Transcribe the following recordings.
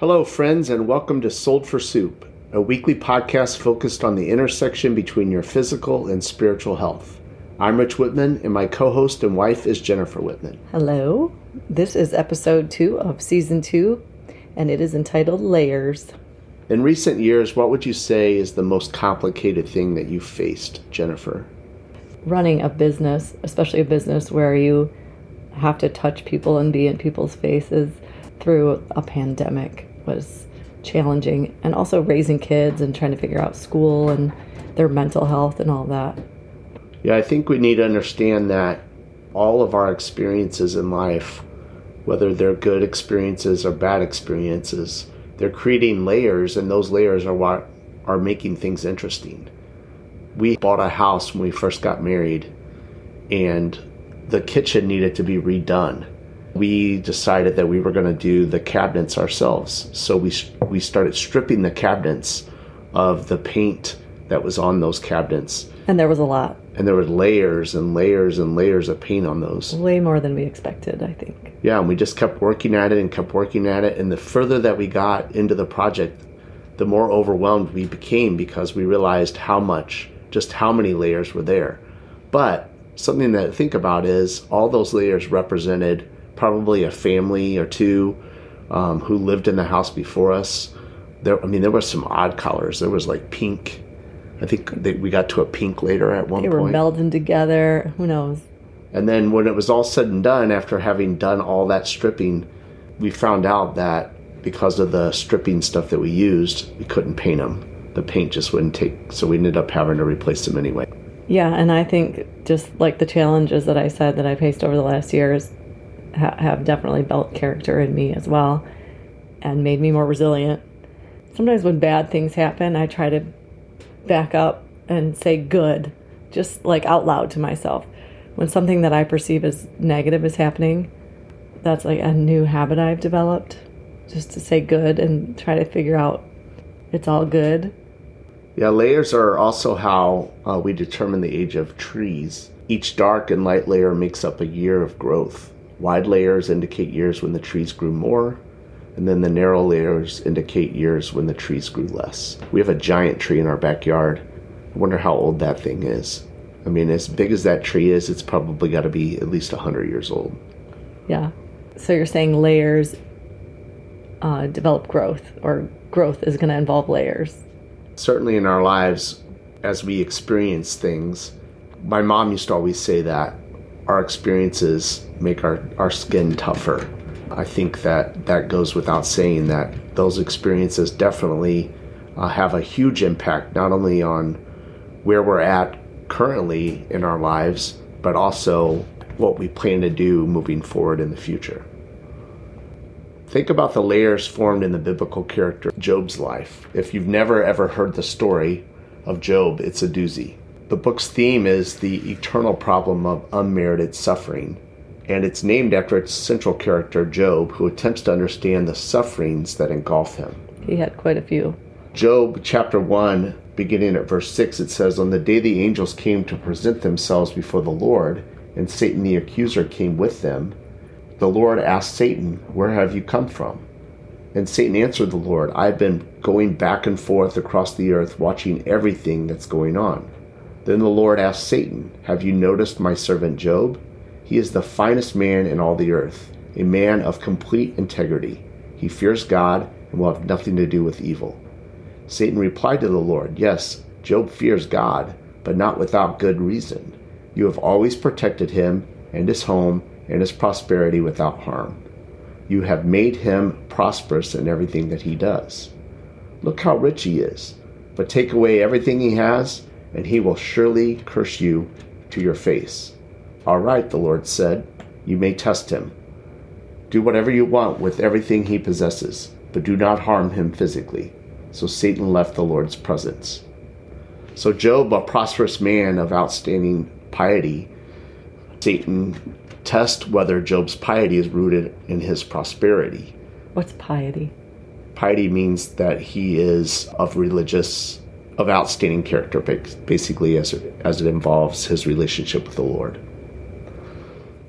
Hello, friends, and welcome to Sold for Soup, a weekly podcast focused on the intersection between your physical and spiritual health. I'm Rich Whitman, and my co host and wife is Jennifer Whitman. Hello. This is episode two of season two, and it is entitled Layers. In recent years, what would you say is the most complicated thing that you faced, Jennifer? Running a business, especially a business where you have to touch people and be in people's faces through a pandemic, was challenging. And also raising kids and trying to figure out school and their mental health and all that. Yeah, I think we need to understand that all of our experiences in life, whether they're good experiences or bad experiences, they're creating layers, and those layers are what are making things interesting. We bought a house when we first got married, and the kitchen needed to be redone. We decided that we were going to do the cabinets ourselves, so we we started stripping the cabinets of the paint that was on those cabinets And there was a lot, and there were layers and layers and layers of paint on those. way more than we expected, I think. Yeah, and we just kept working at it and kept working at it. And the further that we got into the project, the more overwhelmed we became because we realized how much, just how many layers were there. But something to think about is all those layers represented probably a family or two um, who lived in the house before us. There, I mean, there were some odd colors. There was like pink. I think they, we got to a pink later at one point. They were melding together. Who knows? And then when it was all said and done, after having done all that stripping, we found out that because of the stripping stuff that we used, we couldn't paint them. The paint just wouldn't take, so we ended up having to replace them anyway. Yeah, and I think just like the challenges that I said that I faced over the last years ha- have definitely built character in me as well and made me more resilient. Sometimes when bad things happen, I try to back up and say good, just like out loud to myself. When something that I perceive as negative is happening, that's like a new habit I've developed, just to say good and try to figure out it's all good. Yeah, layers are also how uh, we determine the age of trees. Each dark and light layer makes up a year of growth. Wide layers indicate years when the trees grew more, and then the narrow layers indicate years when the trees grew less. We have a giant tree in our backyard. I wonder how old that thing is. I mean, as big as that tree is, it's probably got to be at least 100 years old. Yeah. So you're saying layers uh, develop growth, or growth is going to involve layers. certainly in our lives as we experience things my mom used to always say that our experiences make our, our skin tougher i think that that goes without saying that those experiences definitely uh, have a huge impact not only on where we're at currently in our lives but also what we plan to do moving forward in the future Think about the layers formed in the biblical character Job's life. If you've never ever heard the story of Job, it's a doozy. The book's theme is the eternal problem of unmerited suffering, and it's named after its central character, Job, who attempts to understand the sufferings that engulf him. He had quite a few. Job chapter 1, beginning at verse 6, it says, On the day the angels came to present themselves before the Lord, and Satan the accuser came with them, the Lord asked Satan, Where have you come from? And Satan answered the Lord, I've been going back and forth across the earth, watching everything that's going on. Then the Lord asked Satan, Have you noticed my servant Job? He is the finest man in all the earth, a man of complete integrity. He fears God and will have nothing to do with evil. Satan replied to the Lord, Yes, Job fears God, but not without good reason. You have always protected him and his home and his prosperity without harm. You have made him prosperous in everything that he does. Look how rich he is. But take away everything he has, and he will surely curse you to your face. All right, the Lord said, you may test him. Do whatever you want with everything he possesses, but do not harm him physically. So Satan left the Lord's presence. So Job, a prosperous man of outstanding piety, Satan tests whether Job's piety is rooted in his prosperity. What's piety? Piety means that he is of religious, of outstanding character, basically, as it, as it involves his relationship with the Lord.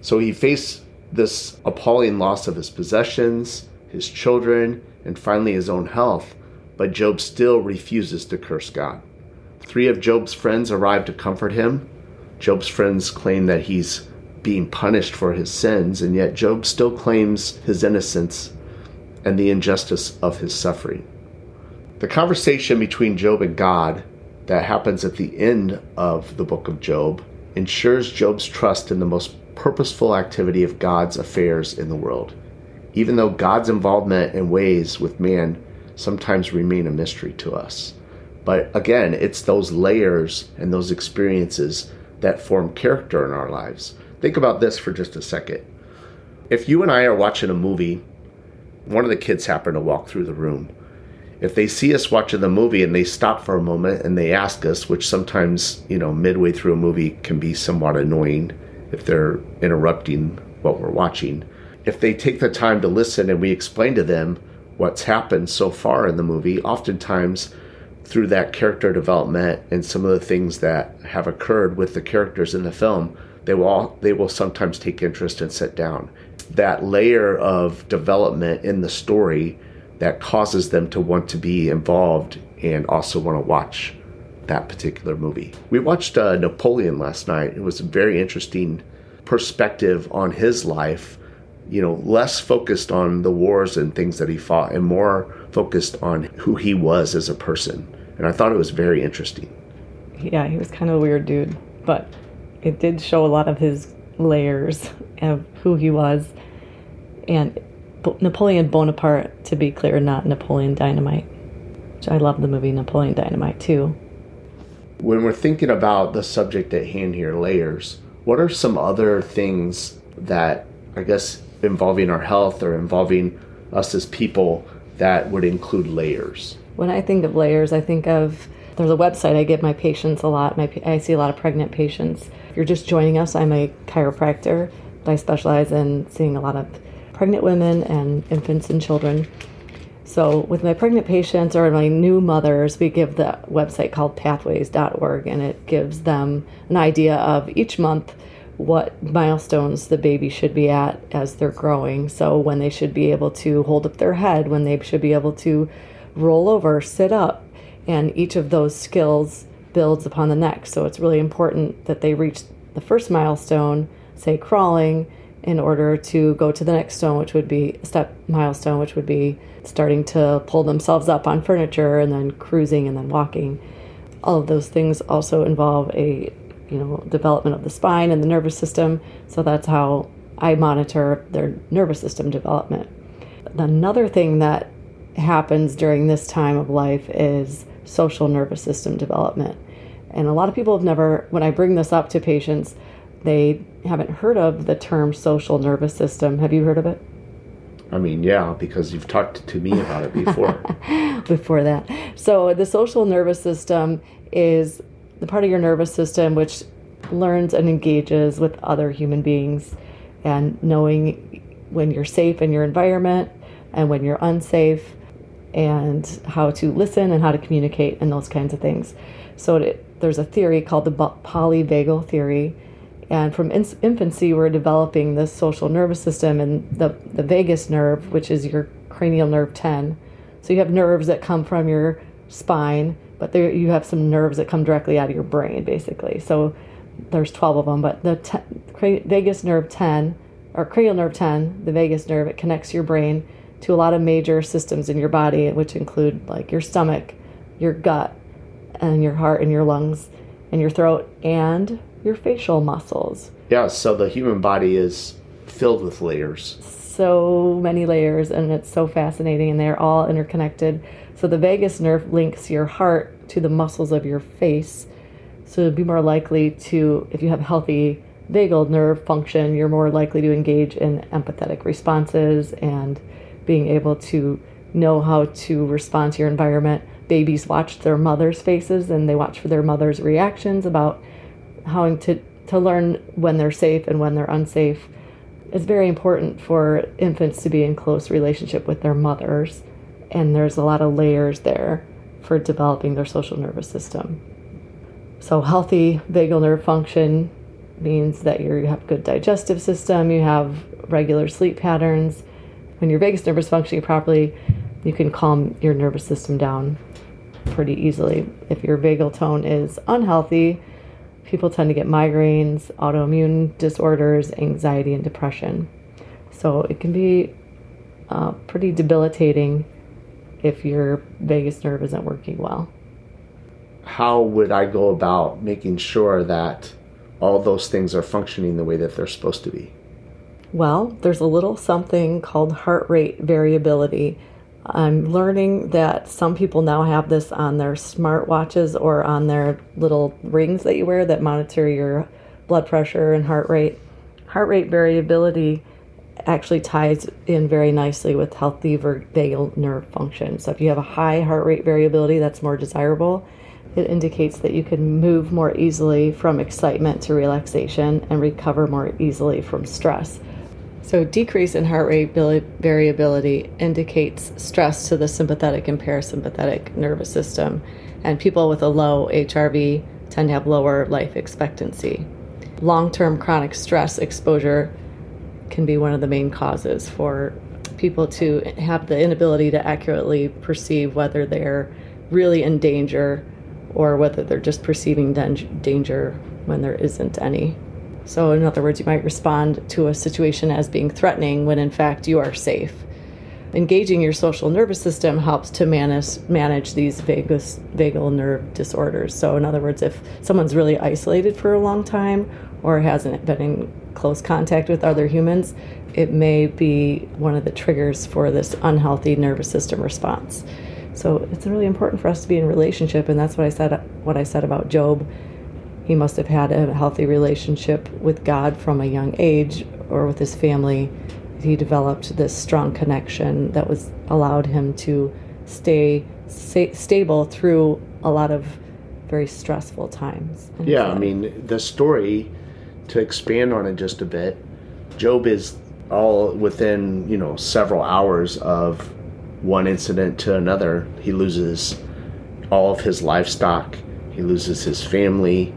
So he faced this appalling loss of his possessions, his children, and finally his own health, but Job still refuses to curse God. Three of Job's friends arrive to comfort him. Job's friends claim that he's being punished for his sins, and yet Job still claims his innocence and the injustice of his suffering. The conversation between Job and God that happens at the end of the book of Job ensures Job's trust in the most purposeful activity of God's affairs in the world, even though God's involvement in ways with man sometimes remain a mystery to us. But again, it's those layers and those experiences that form character in our lives. Think about this for just a second. If you and I are watching a movie, one of the kids happen to walk through the room. If they see us watching the movie and they stop for a moment and they ask us, which sometimes, you know, midway through a movie can be somewhat annoying if they're interrupting what we're watching. If they take the time to listen and we explain to them what's happened so far in the movie, oftentimes through that character development and some of the things that have occurred with the characters in the film, they will all, they will sometimes take interest and sit down. That layer of development in the story that causes them to want to be involved and also want to watch that particular movie. We watched uh, Napoleon last night. It was a very interesting perspective on his life. You know, less focused on the wars and things that he fought, and more focused on who he was as a person. And I thought it was very interesting. Yeah, he was kind of a weird dude, but it did show a lot of his layers of who he was. And Napoleon Bonaparte, to be clear, not Napoleon Dynamite. Which I love the movie Napoleon Dynamite too. When we're thinking about the subject at hand here, layers, what are some other things that I guess involving our health or involving us as people that would include layers? When I think of layers, I think of there's a website I give my patients a lot. My, I see a lot of pregnant patients. If you're just joining us, I'm a chiropractor. I specialize in seeing a lot of pregnant women and infants and children. So, with my pregnant patients or my new mothers, we give the website called pathways.org and it gives them an idea of each month what milestones the baby should be at as they're growing. So, when they should be able to hold up their head, when they should be able to roll over, sit up, and each of those skills builds upon the next. So it's really important that they reach the first milestone, say crawling, in order to go to the next stone, which would be step milestone, which would be starting to pull themselves up on furniture and then cruising and then walking. All of those things also involve a you know development of the spine and the nervous system. So that's how I monitor their nervous system development. Another thing that happens during this time of life is social nervous system development. And a lot of people have never, when I bring this up to patients, they haven't heard of the term social nervous system. Have you heard of it? I mean, yeah, because you've talked to me about it before. before that. So, the social nervous system is the part of your nervous system which learns and engages with other human beings and knowing when you're safe in your environment and when you're unsafe and how to listen and how to communicate and those kinds of things. So it, there's a theory called the polyvagal theory. And from in, infancy, we're developing this social nervous system and the, the vagus nerve, which is your cranial nerve 10. So you have nerves that come from your spine, but there you have some nerves that come directly out of your brain, basically. So there's 12 of them, but the te- vagus nerve 10, or cranial nerve 10, the vagus nerve, it connects your brain to a lot of major systems in your body, which include like your stomach, your gut, and your heart and your lungs and your throat and your facial muscles. Yeah, so the human body is filled with layers. So many layers, and it's so fascinating, and they're all interconnected. So the vagus nerve links your heart to the muscles of your face. So to be more likely to, if you have healthy vagal nerve function, you're more likely to engage in empathetic responses and being able to know how to respond to your environment. Babies watch their mother's faces and they watch for their mother's reactions about how to to learn when they're safe and when they're unsafe. is very important for infants to be in close relationship with their mothers, and there's a lot of layers there for developing their social nervous system. So, healthy vagal nerve function means that you have good digestive system, you have regular sleep patterns. When your vagus nerve is functioning properly, you can calm your nervous system down pretty easily. If your vagal tone is unhealthy, people tend to get migraines, autoimmune disorders, anxiety, and depression. So it can be uh, pretty debilitating if your vagus nerve isn't working well. How would I go about making sure that all those things are functioning the way that they're supposed to be? Well, there's a little something called heart rate variability I'm learning that some people now have this on their smartwatches or on their little rings that you wear that monitor your blood pressure and heart rate. Heart rate variability actually ties in very nicely with healthy vagal nerve function. So if you have a high heart rate variability, that's more desirable. It indicates that you can move more easily from excitement to relaxation and recover more easily from stress. So, decrease in heart rate variability indicates stress to the sympathetic and parasympathetic nervous system, and people with a low HRV tend to have lower life expectancy. Long term chronic stress exposure can be one of the main causes for people to have the inability to accurately perceive whether they're really in danger or whether they're just perceiving danger when there isn't any. So, in other words, you might respond to a situation as being threatening when in fact you are safe. Engaging your social nervous system helps to manage, manage these vagus, vagal nerve disorders. So, in other words, if someone's really isolated for a long time or hasn't been in close contact with other humans, it may be one of the triggers for this unhealthy nervous system response. So, it's really important for us to be in relationship, and that's what I said. What I said about Job he must have had a healthy relationship with God from a young age or with his family. He developed this strong connection that was allowed him to stay sta- stable through a lot of very stressful times. Yeah, I mean, the story, to expand on it just a bit, Job is all within, you know, several hours of one incident to another. He loses all of his livestock, he loses his family,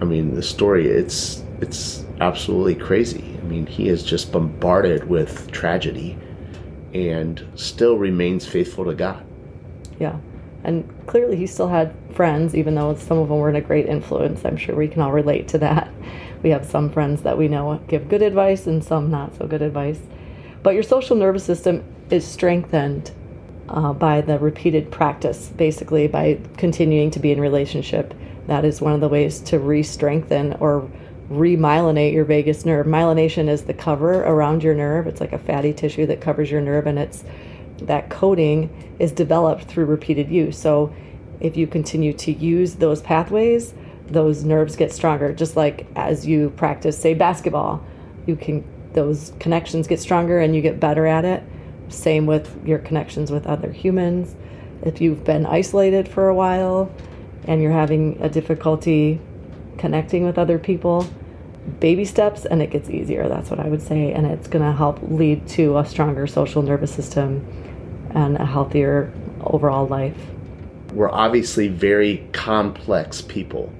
I mean, the story it's it's absolutely crazy. I mean, he is just bombarded with tragedy and still remains faithful to God. Yeah. And clearly he still had friends, even though some of them weren't a great influence. I'm sure we can all relate to that. We have some friends that we know give good advice and some not so good advice. But your social nervous system is strengthened uh, by the repeated practice, basically, by continuing to be in relationship that is one of the ways to re strengthen or remyelinate your vagus nerve. Myelination is the cover around your nerve. It's like a fatty tissue that covers your nerve, and it's that coating is developed through repeated use. So if you continue to use those pathways, those nerves get stronger. Just like as you practice, say, basketball, you can those connections get stronger and you get better at it. Same with your connections with other humans. If you've been isolated for a while, and you're having a difficulty connecting with other people, baby steps and it gets easier. That's what I would say. And it's going to help lead to a stronger social nervous system and a healthier overall life. We're obviously very complex people.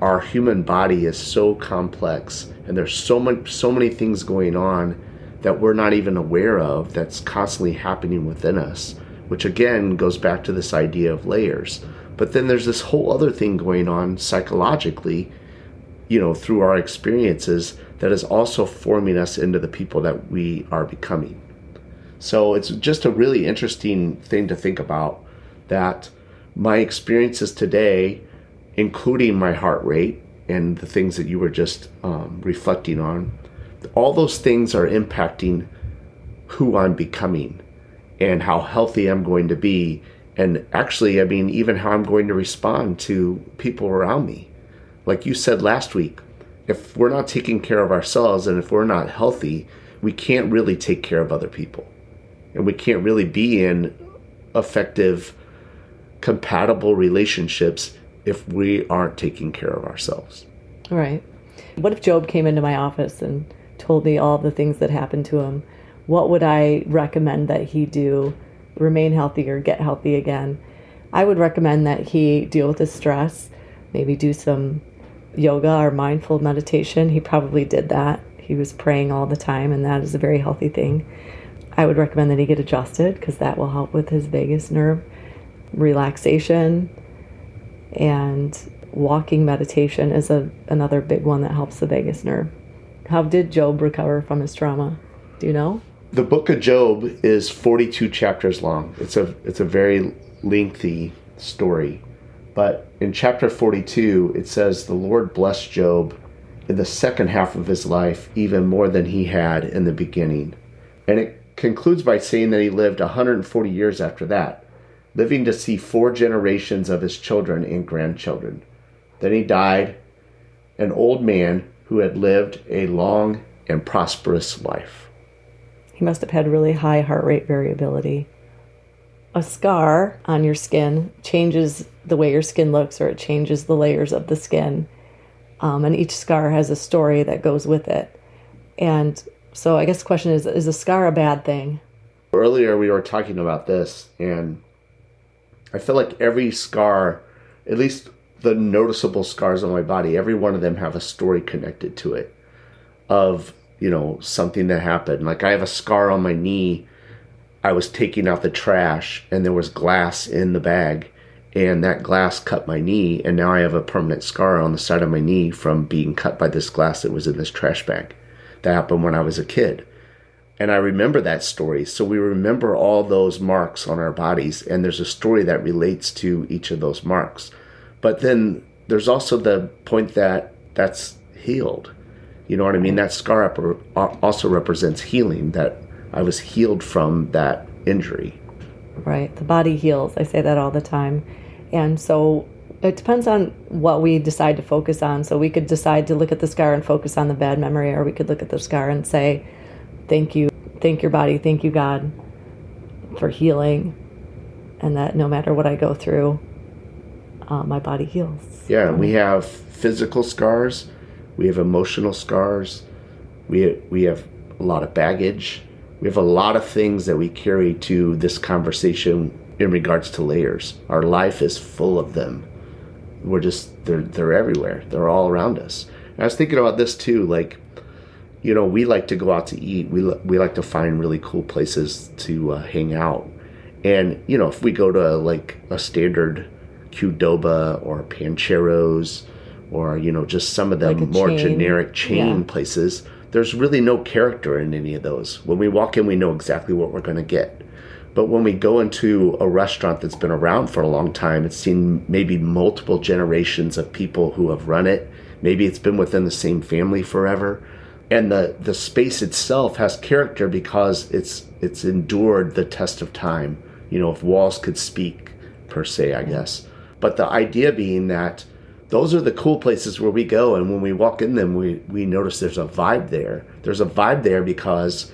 Our human body is so complex and there's so much so many things going on that we're not even aware of that's constantly happening within us, which again goes back to this idea of layers. But then there's this whole other thing going on psychologically, you know, through our experiences that is also forming us into the people that we are becoming. So it's just a really interesting thing to think about that my experiences today, including my heart rate and the things that you were just um, reflecting on, all those things are impacting who I'm becoming and how healthy I'm going to be and actually, I mean, even how I'm going to respond to people around me. Like you said last week, if we're not taking care of ourselves and if we're not healthy, we can't really take care of other people. And we can't really be in effective, compatible relationships if we aren't taking care of ourselves. Right. What if Job came into my office and told me all the things that happened to him? What would I recommend that he do? Remain healthy or get healthy again? I would recommend that he deal with his stress, maybe do some yoga or mindful meditation. He probably did that. He was praying all the time, and that is a very healthy thing. I would recommend that he get adjusted because that will help with his vagus nerve. Relaxation and walking meditation is a, another big one that helps the vagus nerve. How did Job recover from his trauma? Do you know? The book of Job is 42 chapters long. It's a it's a very lengthy story. But in chapter 42, it says the Lord blessed Job in the second half of his life even more than he had in the beginning. And it concludes by saying that he lived 140 years after that, living to see four generations of his children and grandchildren. Then he died, an old man who had lived a long and prosperous life. He must have had really high heart rate variability. A scar on your skin changes the way your skin looks, or it changes the layers of the skin. Um, and each scar has a story that goes with it. And so, I guess the question is is a scar a bad thing? Earlier, we were talking about this, and I feel like every scar, at least the noticeable scars on my body, every one of them have a story connected to it of, you know, something that happened. Like I have a scar on my knee. I was taking out the trash and there was glass in the bag and that glass cut my knee and now I have a permanent scar on the side of my knee from being cut by this glass that was in this trash bag. That happened when I was a kid. And I remember that story. So we remember all those marks on our bodies and there's a story that relates to each of those marks. But then there's also the point that that's healed. You know what I mean? That scar up also represents healing, that I was healed from that injury. Right. The body heals. I say that all the time. And so it depends on what we decide to focus on. So we could decide to look at the scar and focus on the bad memory, or we could look at the scar and say, Thank you. Thank your body. Thank you, God, for healing. And that no matter what I go through, uh, my body heals. Yeah, we have physical scars, we have emotional scars, we we have a lot of baggage, we have a lot of things that we carry to this conversation in regards to layers. Our life is full of them. We're just they're they're everywhere. They're all around us. And I was thinking about this too, like you know, we like to go out to eat. We we like to find really cool places to uh, hang out. And you know, if we go to like a standard Qdoba or Pancheros or you know just some of the Like more chain. generic chain Yeah. places there's really no character in any of those. When we walk in we know exactly what we're going to get. But when we go into a restaurant that's been around for a long time it's seen maybe multiple generations of people who have run it. Maybe it's been within the same family forever. And the the space itself has character because it's it's endured the test of time. You know if walls could speak per se i guess. But the idea being that those are the cool places where we go and when we walk in them we we notice there's a vibe there. There's a vibe there because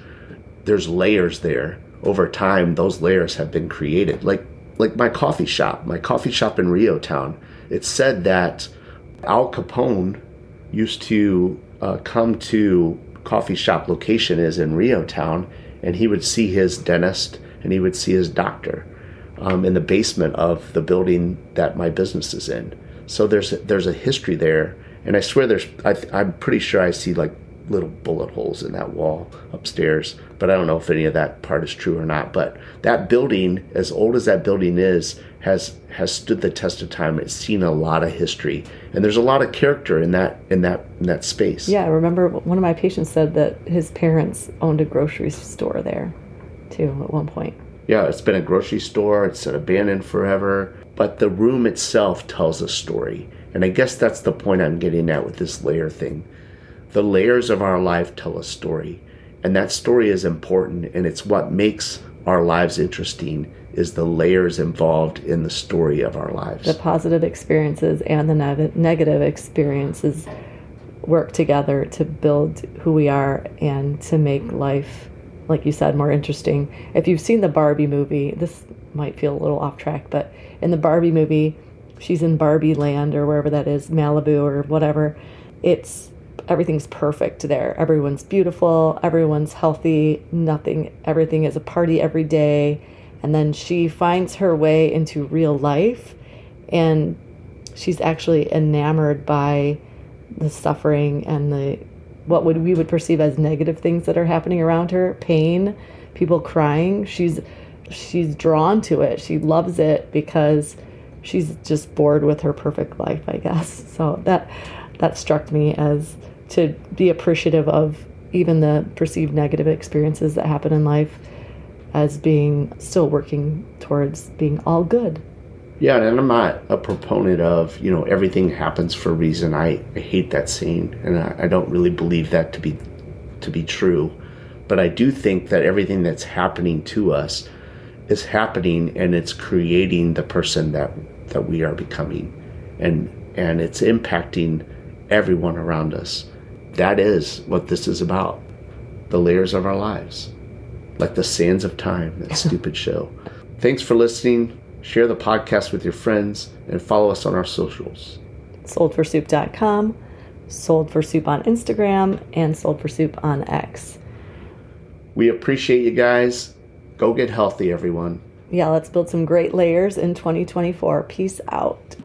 there's layers there. Over time those layers have been created. Like like my coffee shop my coffee shop in REO Town it's said that al capone used to uh, come to coffee shop location is in REO Town and he would see his dentist and he would see his doctor um, in the basement of the building that my business is in so there's there's a history there. And i swear there's I, i'm pretty sure i see like little bullet holes in that wall upstairs but i don't know if any of that part is true or not. But that building as old as that building is has has stood the test of time. It's seen a lot of history. And there's a lot of character in that in that in that space. Yeah, I remember one of my patients said that his parents owned a grocery store there, too, at one point. yeah it's been a grocery store. It's been abandoned forever but the room itself tells a story. And i guess that's the point i'm getting at with this layer thing. The layers of our life tell a story and that story is important and it's what makes our lives interesting is the layers involved in the story of our lives. The positive experiences and the neg- negative experiences work together to build who we are and to make life, like you said, more interesting. If you've seen the Barbie movie, this might feel a little off track, but in the Barbie movie, she's in Barbie land or wherever that is, Malibu or whatever. It's everything's perfect there. Everyone's beautiful, everyone's healthy, nothing, everything is a party every day. And then she finds her way into real life and she's actually enamored by the suffering and the what would we would perceive as negative things that are happening around her, pain, people crying. She's she's drawn to it. She loves it because she's just bored with her perfect life, I guess. So that that struck me as to be appreciative of even the perceived negative experiences that happen in life as being still working towards being all good. Yeah, and I'm not a proponent of, you know, everything happens for a reason. I, I hate that saying, and I, I don't really believe that to be to be true. But I do think that everything that's happening to us is happening and it's creating the person that that we are becoming. And and it's impacting everyone around us. That is what this is about. The layers of our lives. Like the sands of time, that stupid show. Thanks for listening. Share the podcast with your friends and follow us on our socials. Soldforsoup.com, Sold for Soup on Instagram, and Sold for Soup on X. We appreciate you guys. Go get healthy, everyone. Yeah, let's build some great layers in 2024. Peace out.